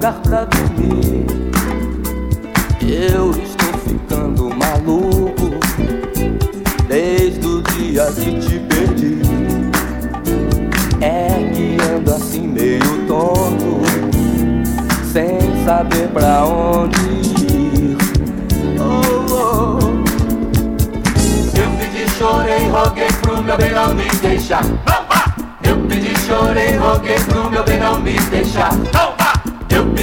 lugar pra dormir. Eu estou ficando maluco desde o dia que te perdi. É que ando assim meio tonto, sem saber pra onde ir. Oh, oh. Eu pedi, chorei, roguei pro meu bem não me deixar. Não, vá! Eu pedi, chorei, roguei pro meu bem não me deixar. Não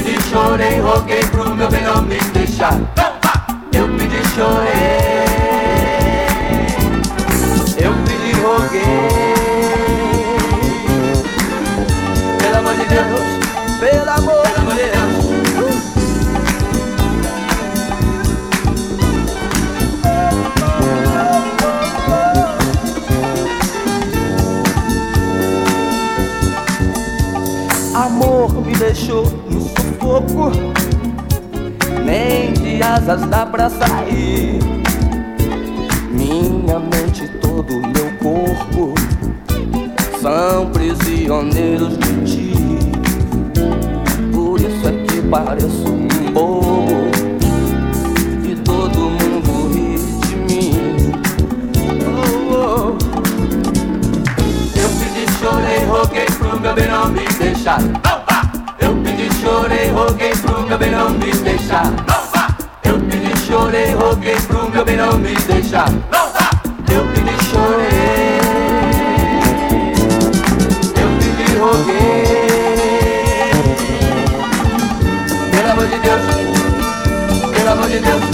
pedi, chorei, roguei pro meu melhor me deixar. Eu pedi, chorei. Eu pedi, roguei. casas dá pra sair. Minha mente, todo meu corpo são prisioneiros de ti. Por isso é que pareço um bobo e todo mundo ri de mim. Oh, oh. Eu pedi, chorei, roguei pro meu bem não me deixar. Eu pedi, chorei, roguei pro meu bem não me deixar chorei, roguei pro meu bem não me deixar. Não tá! Eu pedi, chorei. Eu pedi, roguei. Pelo amor de Deus, pelo amor de Deus.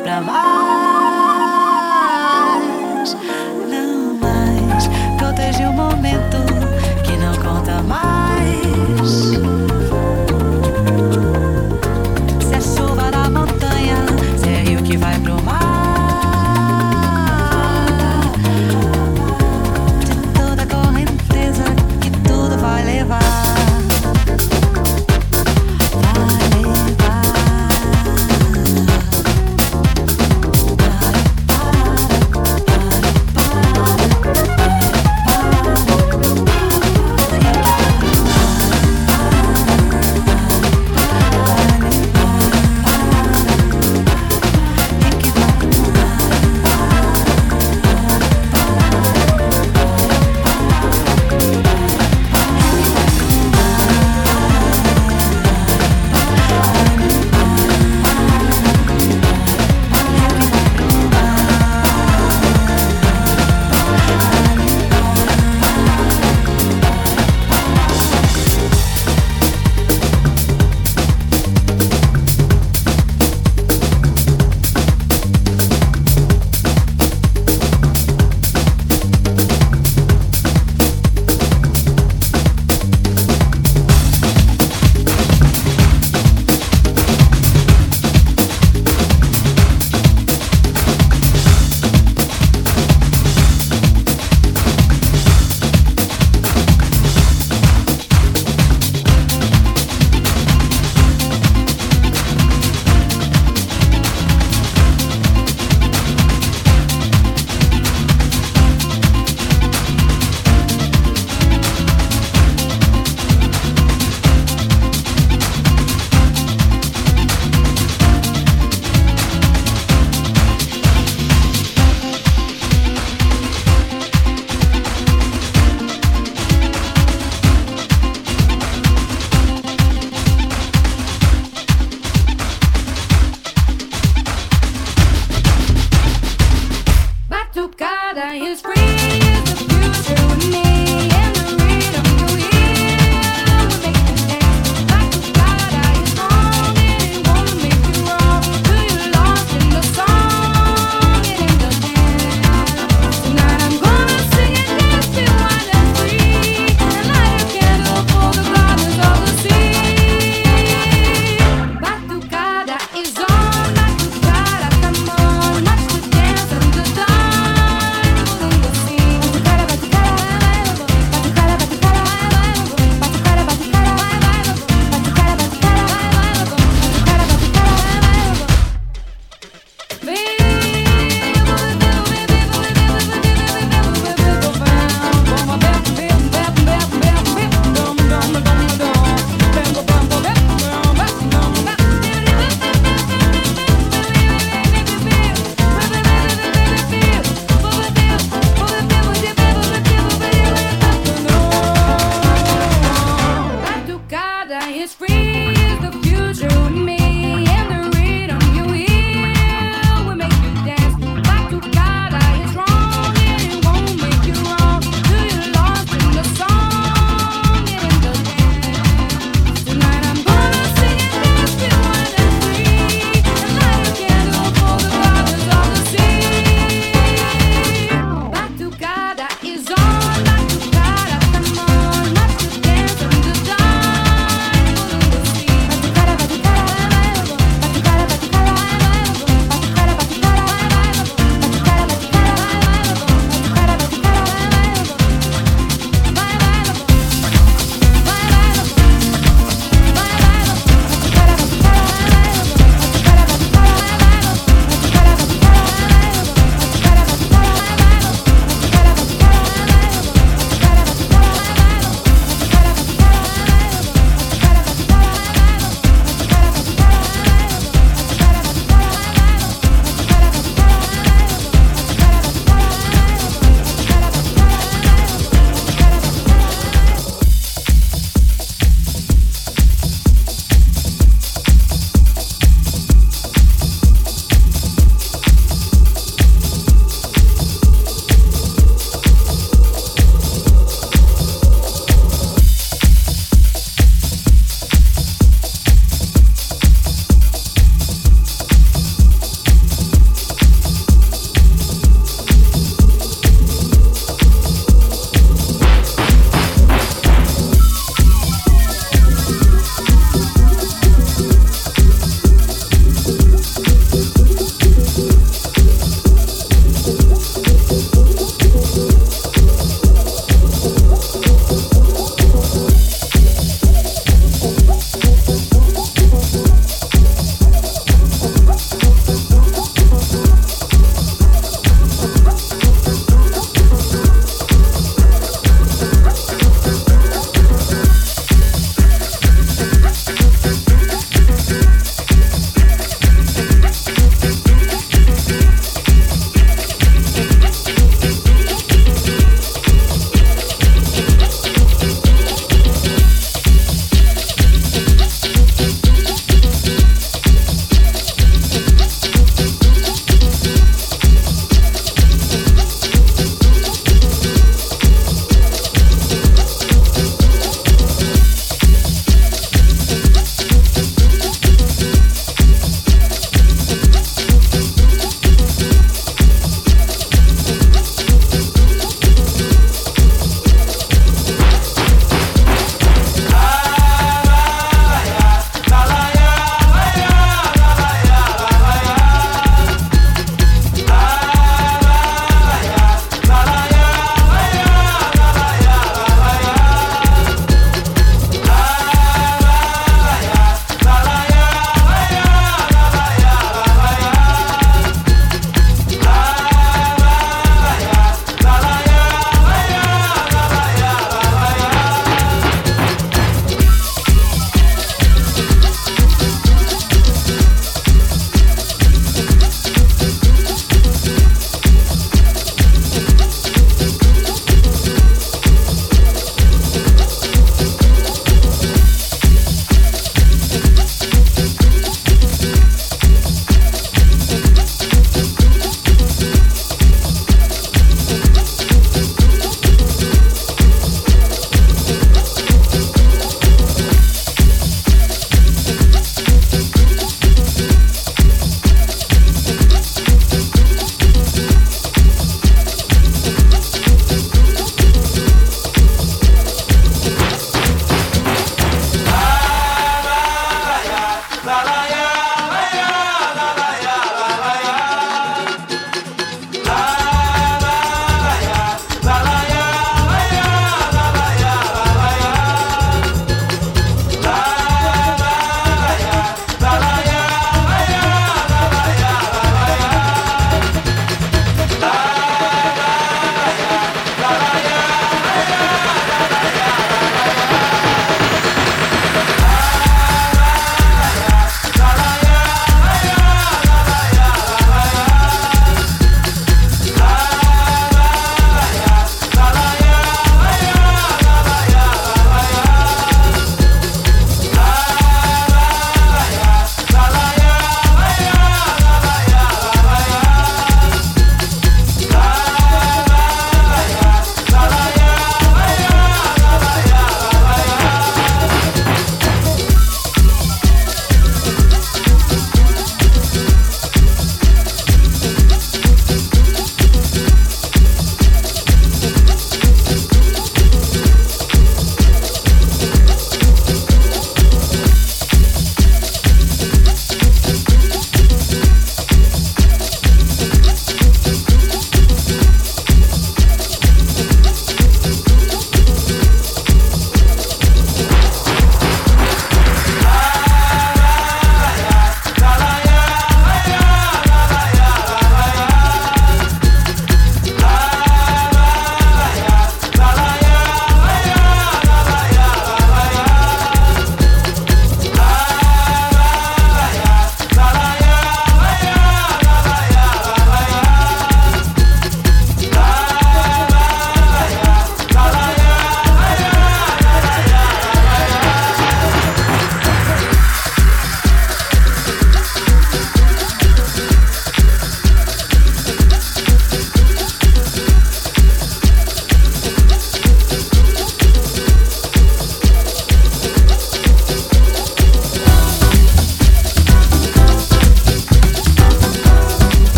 pra baixo.